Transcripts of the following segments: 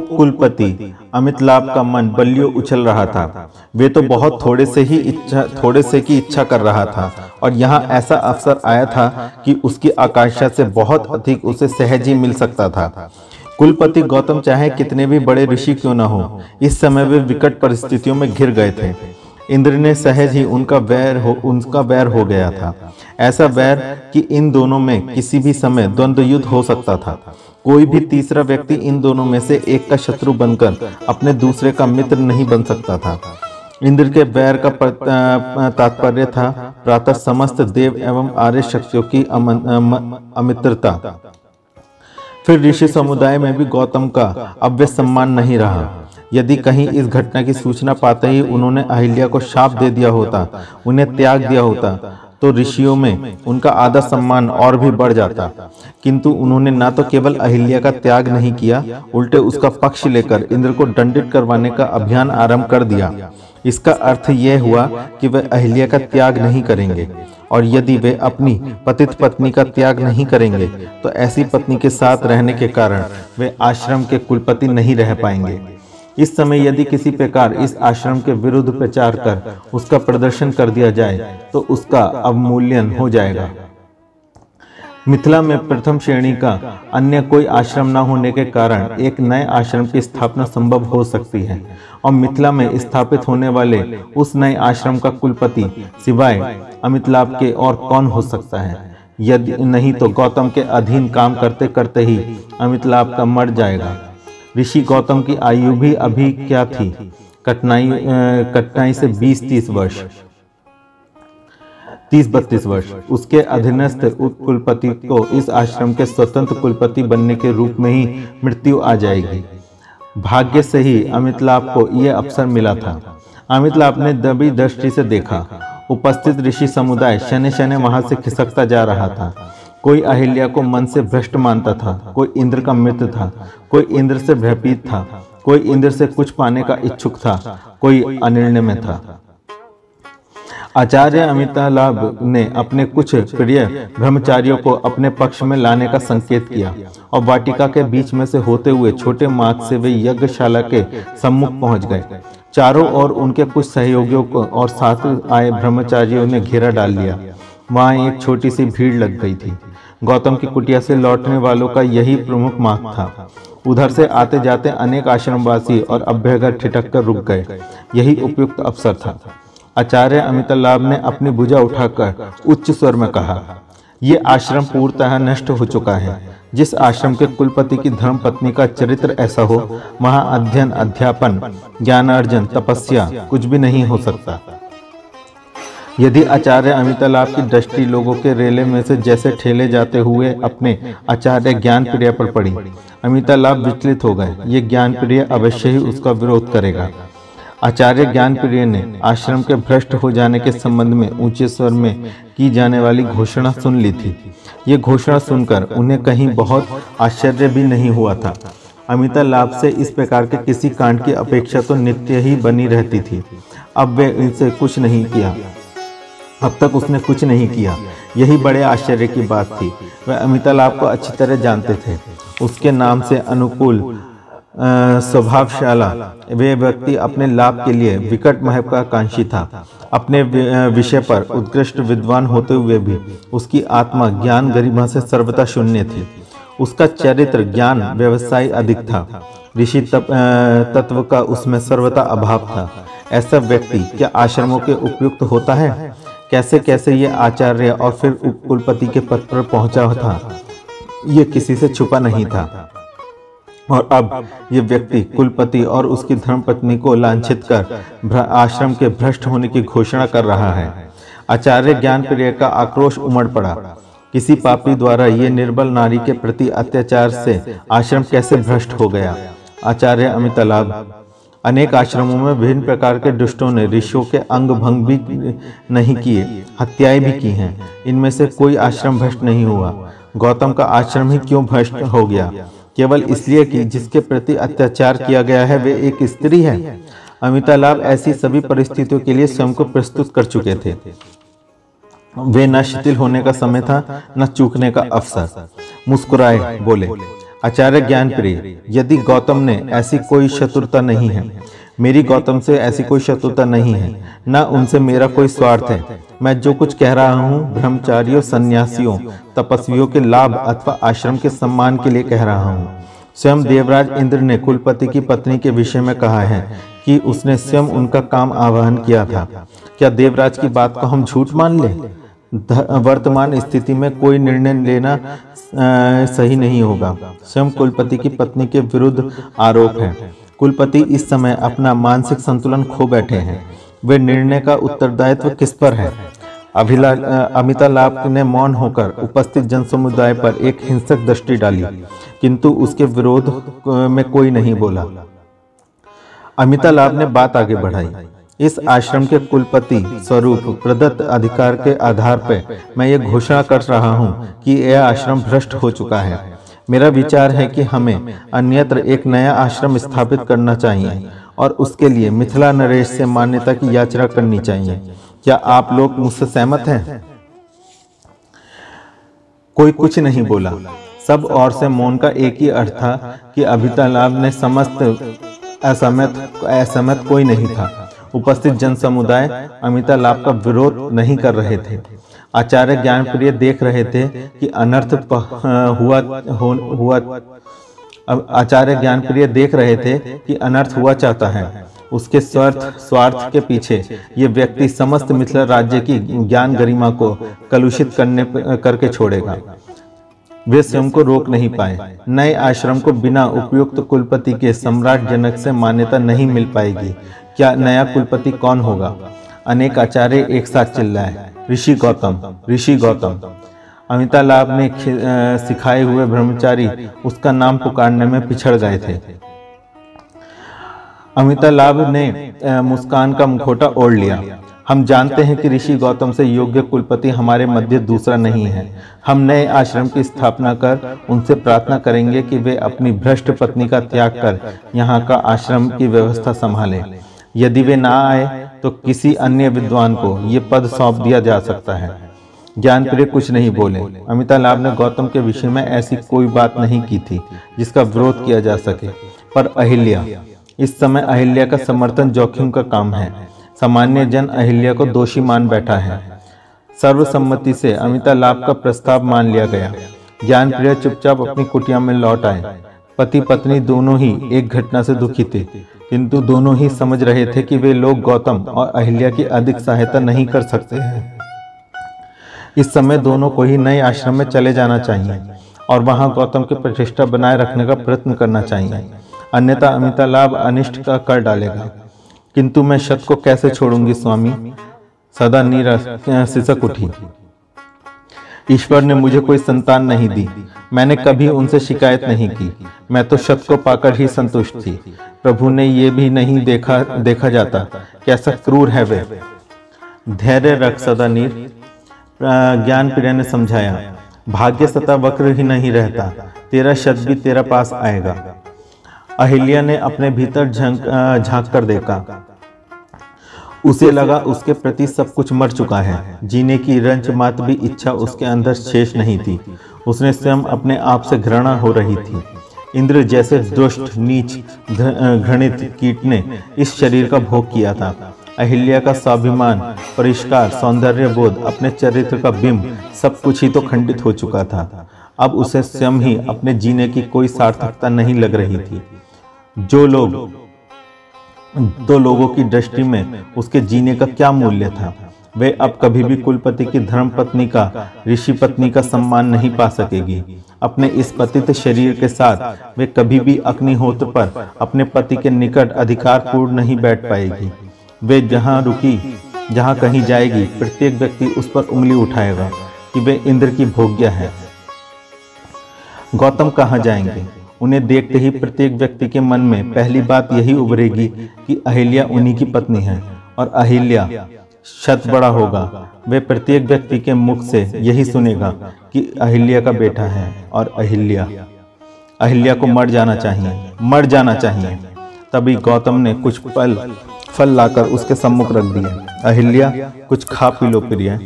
उप कुलपति। अमित लाभ का मन बलियो उछल रहा था। वे तो बहुत थोड़े से ही इच्छा, थोड़े से की इच्छा कर रहा था। और यहाँ ऐसा अवसर आया था कि उसकी आकांक्षा से बहुत अधिक उसे सहज ही मिल सकता था। कुलपति गौतम चाहे कितने भी बड़े ऋषि क्यों न हो, इस समय वे विकट परिस्थितियों में घिर गए थे। इंद्र ने सहज ही उनका वैर हो, उनका वैर हो गया था। ऐसा वैर कि इन दोनों में किसी भी समय द्वंद्व युद्ध हो सकता था। कोई भी तीसरा व्यक्ति इन दोनों में से एक का शत्रु बनकर अपने दूसरे का मित्र नहीं बन सकता था। इंद्र के बैर का तात्पर्य था प्रातः समस्त देव एवं आर्य शक्तियों की अमित्रता। फिर ऋषि समुदाय में भी गौतम का अव्य सम्मान नहीं रहा। यदि कहीं इस घटना की सूचना पाते ही उन्होंने अहिल्या को शाप दे दिया होता, उन्हें त्याग दिया होता तो ऋषियों में उनका आदर सम्मान और भी बढ़ जाता। किंतु उन्होंने न तो केवल अहिल्या का त्याग नहीं किया, उल्टे उसका पक्ष लेकर इंद्र को दंडित करवाने का अभियान आरंभ कर दिया। इसका अर्थ यह हुआ कि वे अहिल्या का त्याग नहीं करेंगे और यदि वे अपनी पतित पत्नी का त्याग नहीं करेंगे तो ऐसी पत्नी के साथ रहने के कारण वे आश्रम के कुलपति नहीं रह पाएँगे। इस समय यदि किसी प्रकार इस आश्रम के विरुद्ध प्रचार कर उसका प्रदर्शन कर दिया जाए तो उसका अवमूल्यन हो जाएगा। मिथिला में प्रथम श्रेणी का अन्य कोई आश्रम न होने के कारण एक नए आश्रम की स्थापना संभव हो सकती है, और मिथिला में स्थापित होने वाले उस नए आश्रम का कुलपति सिवाय अमित लाभ के और कौन हो सकता है? यदि नहीं तो गौतम के अधीन काम करते करते ही अमित लाभ का मर जाएगा। ऋषि गौतम की आयु भी अभी क्या थी? कठिनाई कठिनाई से 20-30 वर्ष। 30-32 वर्ष। उसके अधीनस्थ कुलपति को इस आश्रम के स्वतंत्र कुलपति बनने के रूप में ही मृत्यु आ जाएगी। भाग्य से ही अमित लाभ को यह अवसर मिला था। अमित लाभ ने दबी दृष्टि से देखा। उपस्थित ऋषि समुदाय शनि शनि वहाँ से खिसकता जा रहा था। कोई अहिल्या को मन से भ्रष्ट मानता था, कोई इंद्र का मित्र था, कोई इंद्र से भयभीत था, कोई इंद्र से कुछ पाने का इच्छुक था, कोई अनिर्णय में था। आचार्य अमितालाभ ने अपने कुछ प्रिय ब्रह्मचारियों को अपने पक्ष में लाने का संकेत किया और वाटिका के बीच में से होते हुए छोटे मार्ग से वे यज्ञशाला के सम्मुख पहुँच गए। चारों ओर उनके कुछ सहयोगियों को और साथ आए ब्रह्मचारियों ने घेरा डाल लिया। वहाँ एक छोटी सी भीड़ लग गई थी। गौतम की कुटिया से लौटने वालों का यही प्रमुख मार्ग था। उधर से आते जाते अनेक आश्रमवासी और अभ्यगर ठिठक कर रुक गए। यही उपयुक्त अवसर था। आचार्य अमिताभ ने अपनी भुजा उठाकर उच्च स्वर में कहा, ये आश्रम पूर्णतः नष्ट हो चुका है। जिस आश्रम के कुलपति की धर्म पत्नी का चरित्र ऐसा हो वहाँ अध्ययन अध्यापन, ज्ञानार्जन, तपस्या कुछ भी नहीं हो सकता। यदि आचार्य अमितालाभ की दृष्टि लोगों के रेले में से जैसे ठेले जाते हुए अपने आचार्य ज्ञान प्रिय पर पड़ी अमितालाभ विचलित हो गए। ये ज्ञान प्रिय अवश्य ही उसका विरोध करेगा। आचार्य ज्ञान प्रिय ने आश्रम के भ्रष्ट हो जाने के संबंध में ऊँचे स्वर में की जाने वाली घोषणा सुन ली थी। ये घोषणा सुनकर उन्हें कहीं बहुत आश्चर्य भी नहीं हुआ था। अमिता लाभ से इस प्रकार के किसी कांड की अपेक्षा तो नित्य ही बनी रहती थी। अब वे इनसे कुछ नहीं किया। अब तक उसने कुछ नहीं किया। यही बड़े आश्चर्य की बात थी। वह अमिताभ को अच्छी तरह जानते थे। उसके नाम से अनुकूल स्वभावशाला, वे व्यक्ति अपने लाभ के लिए विकट महत्वाकांक्षी था। अपने विषय पर उत्कृष्ट विद्वान होते हुए भी उसकी आत्मा ज्ञान गरिमा से सर्वथा शून्य थी। उसका चरित्र ज्ञान व्यवसाय अधिक था। ऋषि तत्व का उसमें सर्वथा अभाव था। ऐसा व्यक्ति क्या आश्रमों के उपयुक्त होता है? कैसे कैसे ये आचार्य और फिर कुलपति के पद पर पहुँचा था, ये किसी से छुपा नहीं था। और अब ये व्यक्ति कुलपति और उसकी धर्मपत्नी को लांछित कर आश्रम के भ्रष्ट होने की घोषणा कर रहा है। आचार्य ज्ञान प्रिय का आक्रोश उमड़ पड़ा। किसी पापी द्वारा ये निर्बल नारी के प्रति अत्याचार से आश्रम कैसे भ्रष्ट हो गया? आचार्य अमिताभ अनेक आश्रमों में विभिन्न प्रकार के दुष्टों ने ऋषियों के अंग भंग भी नहीं किए, हत्याएँ भी की हैं। इनमें से कोई आश्रम भ्रष्ट नहीं हुआ। गौतम का आश्रम ही क्यों भ्रष्ट हो गया? केवल इसलिए कि जिसके प्रति अत्याचार किया गया है, वे एक स्त्री है। अमिताभ ऐसी सभी परिस्थितियों के लिए स्वयं को प्रस्तुत कर चुके थे। वे न शिथिल होने का समय था, न चूकने का अवसर। मुस्कुराए, बोले आचार्य ज्ञान प्रिय यदि गौतम ने ऐसी कोई शत्रुता नहीं है, मेरी गौतम से ऐसी कोई शत्रुता नहीं है, न उनसे मेरा कोई स्वार्थ है। मैं जो कुछ कह रहा हूँ, ब्रह्मचारियों, सन्यासियों, तपस्वियों के लाभ अथवा आश्रम के सम्मान के लिए कह रहा हूँ। स्वयं देवराज इंद्र ने कुलपति की पत्नी के विषय में कहा है कि उसने स्वयं उनका काम आवाहन किया था। क्या देवराज की बात को हम झूठ मान लें? वर्तमान स्थिति में कोई निर्णय लेना सही नहीं होगा। स्वयं कुलपति की पत्नी के विरुद्ध आरोप है। कुलपति इस समय अपना मानसिक संतुलन खो बैठे हैं। वे निर्णय का उत्तरदायित्व किस पर है? अमिताभ लाभ ने मौन होकर उपस्थित जन समुदाय पर एक हिंसक दृष्टि डाली, किंतु उसके विरोध में कोई नहीं बोला। अमिता लाभ ने बात आगे बढ़ाई। इस आश्रम के कुलपति स्वरूप प्रदत्त अधिकार के आधार पर मैं ये घोषणा कर रहा हूँ कि यह आश्रम भ्रष्ट हो चुका है। मेरा विचार है कि हमें अन्यत्र एक नया आश्रम स्थापित करना चाहिए और उसके लिए मिथिला नरेश से मान्यता की याचना करनी चाहिए। क्या आप लोग मुझसे सहमत हैं? कोई कुछ नहीं बोला। सब और से मौन का एक ही अर्थ था कि अभितालाभ ने समस्त असहमत असहमत कोई नहीं था। उपस्थित जन समुदाय अमिता लाभ का विरोध नहीं कर रहे थे। आचार्य ज्ञान प्रिय देख रहे थे कि अनर्थ हुआ हुआ आचार्य ज्ञान प्रिय देख रहे थे कि अनर्थ हुआ चाहता है। उसके स्वार्थ स्वार्थ के पीछे ये व्यक्ति समस्त मिथिला राज्य की ज्ञान गरिमा को कलुषित करने करके छोड़ेगा। वे स्वयं को रोक नहीं पाए। नए आश्रम को बिना उपयुक्त कुलपति के सम्राट जनक से मान्यता नहीं मिल पाएगी। क्या नया कुलपति कौन होगा? अनेक आचार्य एक साथ चिल्लाए, ऋषि गौतम ऋषि गौतम। अमिता लाभ ने सिखाए हुए ब्रह्मचारी उसका नाम पुकारने में पिछड़ गए थे। अमिता लाभ ने मुस्कान का मुखोटा ओढ़ लिया। हम जानते हैं कि ऋषि गौतम से योग्य कुलपति हमारे मध्य दूसरा नहीं है। हम नए आश्रम की स्थापना कर उनसे प्रार्थना करेंगे कि वे अपनी भ्रष्ट पत्नी का त्याग कर यहाँ का आश्रम की व्यवस्था संभालें। यदि वे ना आए तो किसी अन्य विद्वान को ये पद सौंप दिया जा सकता है। ज्ञान प्रिय कुछ नहीं बोले। अमिताभ लाभ ने गौतम के विषय में ऐसी कोई बात नहीं की थी, जिसका विरोध किया जा सके। पर अहिल्या, इस समय अहिल्या का समर्थन जोखिम का काम है। सामान्य जन अहिल्या को दोषी मान बैठा है। सर्वसम्मति से अमिता लाभ का प्रस्ताव मान लिया गया। ज्ञान प्रिय चुपचाप अपनी कुटिया में लौट आए। पति पत्नी दोनों ही एक घटना से दुखी थे। किंतु दोनों ही समझ रहे थे कि वे लोग गौतम और अहिल्या की अधिक सहायता नहीं कर सकते हैं। इस समय दोनों को ही नए आश्रम में चले जाना चाहिए और वहाँ गौतम की प्रतिष्ठा बनाए रखने का प्रयत्न करना चाहिए। अन्यथा अमिता लाभ अनिष्ट का कर डालेगा। किंतु मैं शत को कैसे छोड़ूँगी, स्वामी? सदा नीरा सिसक उठी। ईश्वर ने मुझे कोई संतान नहीं दी। मैंने कभी उनसे शिकायत नहीं की। मैं तो शत को पाकर ही संतुष्ट थी। प्रभु ने ये भी नहीं देखा देखा जाता कैसा क्रूर है वे। धैर्य रख सदा नीर। ज्ञान प्रिय ने समझाया। भाग्य सता वक्र ही नहीं रहता। तेरा शब्द भी तेरा पास आएगा। अहिल्या ने अपने भीतर झाँक कर देखा। उसे लगा उसके प्रति सब कुछ मर चुका है। जीने की रंच मात भी इच्छा उसके अंदर शेष नहीं थी। उसने स्वयं अपने आप से घृणा हो रही थी। इंद्र जैसे दुष्ट, नीच घृणित कीट ने इस शरीर का भोग किया था। अहिल्या का स्वाभिमान, परिष्कार सौंदर्य बोध अपने चरित्र का बिंब सब कुछ ही तो खंडित हो चुका था। अब उसे स्वयं ही अपने जीने की कोई सार्थकता नहीं लग रही थी। जो लोग दो लोगों की दृष्टि में उसके जीने का क्या मूल्य था? वे अब कभी भी कुलपति की धर्म पत्नी का ऋषि पत्नी का सम्मान नहीं पा सकेगी। अपने इस पतित शरीर के साथ वे कभी भी अग्निहोत्र पर अपने पति के निकट अधिकार पूर्ण नहीं बैठ पाएगी। वे जहाँ रुकी, जहाँ कहीं जाएगी, प्रत्येक व्यक्ति उस पर उंगली उठाएगा कि वे इंद्र की भोग्य है। गौतम कहाँ जाएँगे? उन्हें देखते ही प्रत्येक व्यक्ति के मन में पहली बात यही उभरेगी कि अहिल्या उन्हीं की पत्नी है और अहिल्या शत बड़ा होगा। वे प्रत्येक व्यक्ति के मुख से यही सुनेगा कि अहिल्या का बेटा है और अहिल्या अहिल्या को मर जाना चाहिए, मर जाना चाहिए। तभी गौतम ने कुछ पल, फल लाकर उसके सम्मुख रख दिए। अहिल्या, कुछ खा पी लो प्रिय।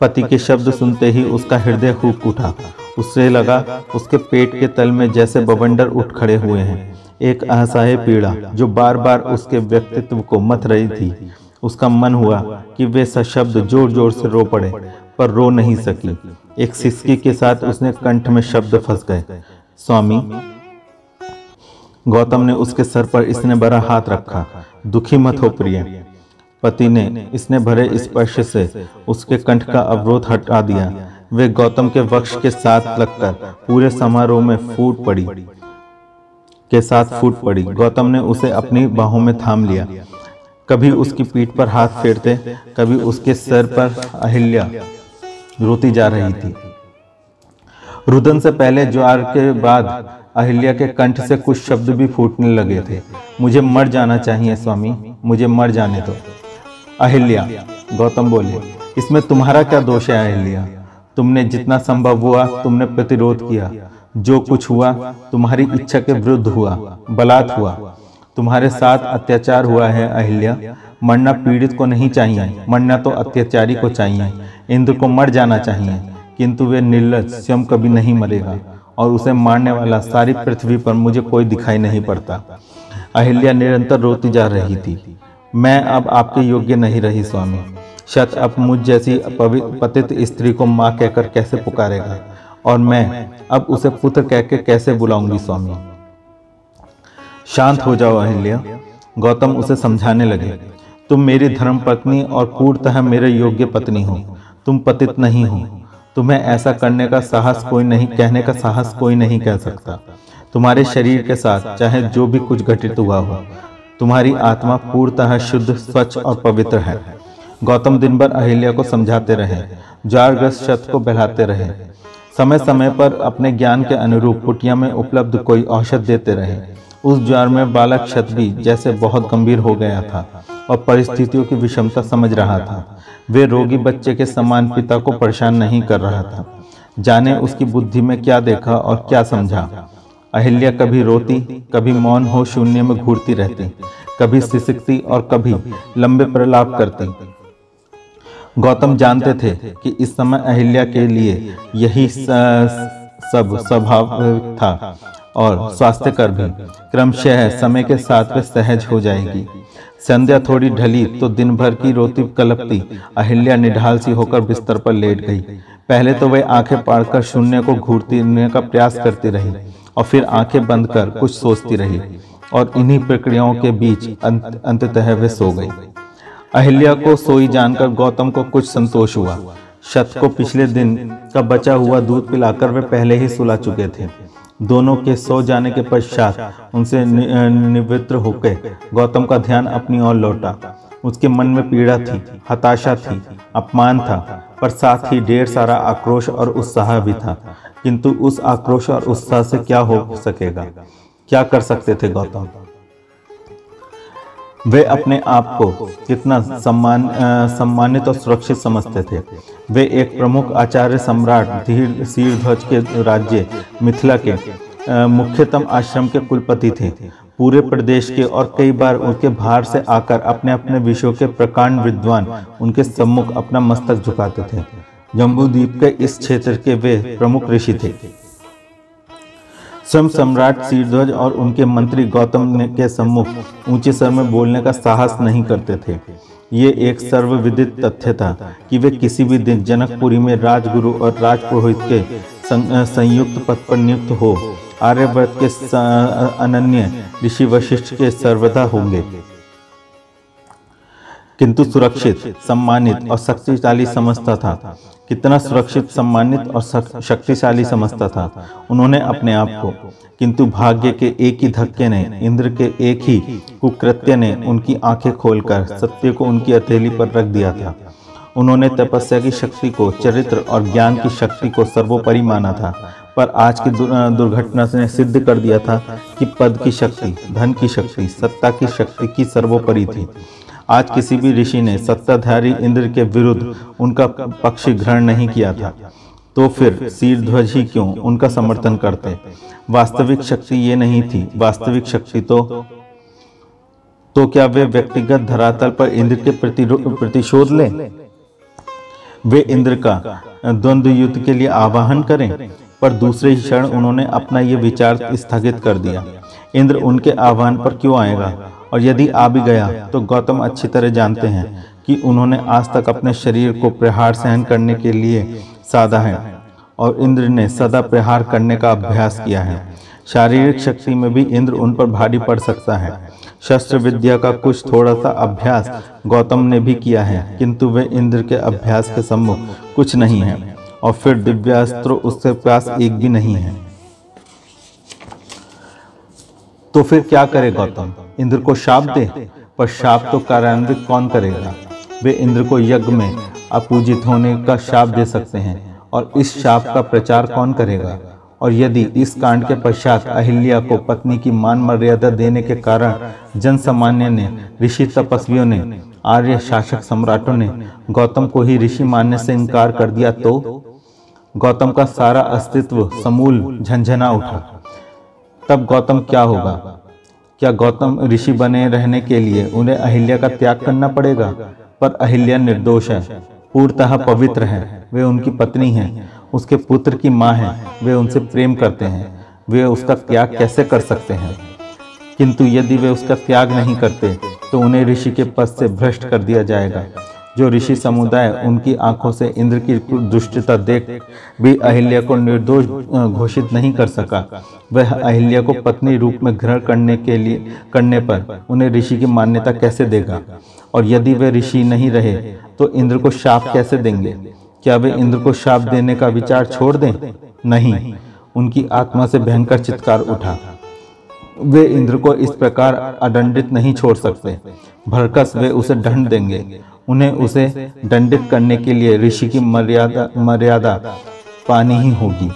पति के शब्द सुनते ही उसका हृदय खूब उठा उससे लगा, उसके पेट के तल में जैसे बवंडर उठ खड़े हुए हैं। एक असहाय पीड़ा जो बार बार उसके व्यक्तित्व को मथ रही थी। उसका मन हुआ कि वे सशब्द ज़ोर ज़ोर से रो पड़े, पर रो नहीं सकी। एक सिसकी के साथ उसने कंठ में शब्द फंस गए। स्वामी, गौतम ने उसके सर पर इसने बड़ा हाथ रखा। दुखी मत हो प्रिय। पति ने इसने भरे स्पर्श इस से उसके कंठ का अवरोध हटा दिया। वे गौतम के वक्ष के साथ लगकर पूरे समारोह में फूट पड़ी। के साथ फूट पड़ी। गौतम ने उसे अपनी बाहों में थाम लिया। कभी उसकी पीठ पर हाथ फेरते, कभी उसके सर पर अहिल्या रोती जा रही थी। रुदन से पहले ज्वार के बाद अहिल्या के कंठ से कुछ शब्द भी फूटने लगे थे। मुझे मर जाना चाहिए स्वामी, मुझे मर जाने दो। अहिल्या, गौतम बोले, इसमें तुम्हारा क्या दोष है अहिल्या? तुमने जितना संभव हुआ, तुमने प्रतिरोध किया। जो कुछ हुआ, तुम्हारी इच्छा के विरुद्ध हुआ, बलात् हुआ। तुम्हारे साथ अत्याचार हुआ है, अहिल्या। मरना पीड़ित को नहीं चाहिए, मरना तो अत्याचारी को चाहिए। इंद्र को मर जाना चाहिए, किंतु वे निर्लज, स्वयं कभी नहीं मरेगा। और उसे मारने वाला सारी पृथ्वी पर मुझे कोई दिखाई नहीं पड़ता। अहिल्या निरंतर रोती जा रही थी। मैं अब आपके योग्य नहीं रही, स्वामी। शत अब मुझ जैसी पतित स्त्री को माँ कहकर कैसे पुकारेगा? और मैं अब उसे पुत्र कह के कैसे बुलाऊँगी स्वामी? शांत हो जाओ अहिल्या। गौतम उसे समझाने लगे, तुम मेरी धर्म पत्नी और पूर्णतः मेरे योग्य पत्नी हो। तुम पतित नहीं हो। तुम्हें ऐसा करने का साहस कोई नहीं, कहने का साहस कोई नहीं कह सकता। तुम्हारे शरीर के साथ, चाहे जो भी कुछ घटित हुआ हो, तुम्हारी आत्मा पूर्णतः शुद्ध, स्वच्छ और पवित्र है। गौतम दिन भर अहिल्या को समझाते रहे ज्वारग्रस्त शत को बहलाते रहे। समय समय पर अपने ज्ञान के अनुरूप कुटिया में उपलब्ध कोई औषध देते रहे। उस ज्वार में बालक क्षत्रि जैसे बहुत गंभीर हो गया था और परिस्थितियों की विषमता समझ रहा था। वे रोगी बच्चे के समान पिता को परेशान नहीं कर रहा था। जाने उसकी बुद्धि में क्या देखा और क्या समझा। अहिल्या कभी रोती, कभी मौन हो शून्य में घूरती रहती, कभी सिसकती और कभी लंबे प्रलाप करती। गौतम जानते थे कि इस समय अहिल्या के लिए यही सब स्वभाव था और स्वास्थ्य कर भी। क्रमशः समय के साथ वे सहज हो जाएगी। संध्या थोड़ी ढली तो दिन भर की रोती कलपती अहिल्या निढाल सी होकर बिस्तर पर लेट गई। पहले तो वह आँखें पाड़कर शून्य को घूरती का प्रयास करती रही और फिर आँखें बंद कर कुछ सोचती रही और इन्हीं प्रक्रियाओं के बीच अंत, अंततः वे सो गई। अहिल्या को सोई जानकर गौतम को कुछ संतोष हुआ। शत को पिछले दिन का बचा हुआ दूध पिलाकर वे पहले ही सुला चुके थे। दोनों के सो जाने के पश्चात उनसे निवृत्त होकर गौतम का ध्यान अपनी ओर लौटा। उसके मन में पीड़ा थी, हताशा थी, अपमान था, पर साथ ही ढेर सारा आक्रोश और उत्साह भी था। किंतु उस आक्रोश और उत्साह से क्या हो सकेगा? क्या कर सकते थे गौतम? वे अपने आप को कितना सम्मान सम्मानित और सुरक्षित समझते थे। वे एक प्रमुख आचार्य सम्राट धीर शीरध्वज के राज्य मिथिला के मुख्यतम आश्रम के कुलपति थे। पूरे प्रदेश के और कई बार उनके भार से आकर अपने अपने विषयों के प्रकांड विद्वान उनके सम्मुख अपना मस्तक झुकाते थे। जम्बूद्वीप के इस क्षेत्र के वे प्रमुख ऋषि थे। स्वयं सम्राट शीरध्वज और उनके मंत्री गौतम के सम्मुख ऊँचे स्वर में बोलने का साहस नहीं करते थे। ये एक सर्वविदित तथ्य था कि वे किसी भी दिन जनकपुरी में राजगुरु और राजपुरोहित के संयुक्त पद पर नियुक्त हो। आर्यव्रत के अनन्य ऋषि वशिष्ठ के सर्वदा होंगे। किंतु सुरक्षित, सम्मानित और शक्तिशाली समझता था। कितना सुरक्षित, सम्मानित और शक्तिशाली समझता था। उन्होंने अपने आप को, किंतु भाग्य के एक ही धक्के ने, इंद्र के एक ही कुकृत्य ने उनकी आँखें खोलकर सत्य को उनकी हथेली पर रख दिया था। उन्होंने तपस्या की शक्ति को, चरित्र और ज्ञान की शक्ति को सर्वोपरि माना था। पर आज की दुर्घटना ने सिद्ध कर दिया था कि पद की शक्ति, धन की शक्ति, सत्ता की शक्ति की सर्वोपरि थी। आज किसी भी ऋषि ने सत्ताधारी इंद्र के विरुद्ध उनका पक्ष ग्रहण नहीं किया था। तो फिर सिर ध्वज ही क्यों उनका समर्थन करते? वास्तविक शक्ति ये नहीं थी। वास्तविक शक्ति तो तो क्या वे व्यक्तिगत धरातल पर इंद्र के प्रति प्रतिशोध ले? वे इंद्र का द्वंद्व युद्ध के लिए आवाहन करें, पर दूसरे ही क्षण उन्होंने अपना ये विचार स्थगित कर दिया। इंद्र उनके आह्वान पर क्यों आएगा? और यदि आ भी गया तो गौतम अच्छी तरह जानते हैं कि उन्होंने आज तक अपने शरीर को प्रहार सहन करने के लिए साधा है और इंद्र ने सदा प्रहार करने का अभ्यास किया है। शारीरिक शक्ति में भी इंद्र उन पर भारी पड़ सकता है। शस्त्र विद्या का कुछ थोड़ा सा अभ्यास गौतम ने भी किया है किंतु वे इंद्र के अभ्यास के सम्मुख कुछ नहीं है और फिर दिव्यास्त्र उसके पास एक भी नहीं है तो फिर क्या करे गौतम इंद्र को शाप दे, पर शाप तो कार्यान्वित कौन करेगा? वे इंद्र को यज्ञ में अपूजित होने का शाप दे सकते हैं, और इस शाप का प्रचार कौन करेगा? और यदि इस कांड के पश्चात अहिल्या को पत्नी की मान मर्यादा देने के कारण जन सामान्य ने, ऋषि तपस्वियों ने, आर्य शासक सम्राटों ने, गौतम को ही ऋषि मानने से इनकार कर दिया तो? गौतम का सारा अस्तित्व समूल झंझना उठा। तब गौतम क्या होगा? क्या गौतम ऋषि बने रहने के लिए उन्हें अहिल्या का त्याग करना पड़ेगा? पर अहिल्या निर्दोष है, पूर्णतः पवित्र है, वे उनकी पत्नी हैं, उसके पुत्र की माँ हैं, वे उनसे प्रेम करते हैं, वे उसका त्याग कैसे कर सकते हैं? किंतु यदि वे उसका त्याग नहीं करते तो उन्हें ऋषि के पद से भ्रष्ट कर दिया जाएगा। जो ऋषि समुदाय उनकी आँखों से इंद्र की दुष्टता देख भी अहिल्या को निर्दोष घोषित नहीं कर सका। वह अहिल्या को पत्नी रूप में ग्रहण करने के लिए, करने पर उन्हें ऋषि की मान्यता कैसे देगा? और यदि वे ऋषि नहीं रहे तो इंद्र को शाप कैसे देंगे? क्या वे इंद्र को शाप देने का विचार छोड़ दें? नहीं। उनकी आत्मा से भयंकर चित्कार उठा। वे इंद्र को इस प्रकार अदंडित नहीं छोड़ सकते। भरकस वे उसे दंड देंगे उन्हें उसे दंडित करने के लिए ऋषि की मर्यादा मर्यादा पानी ही होगी।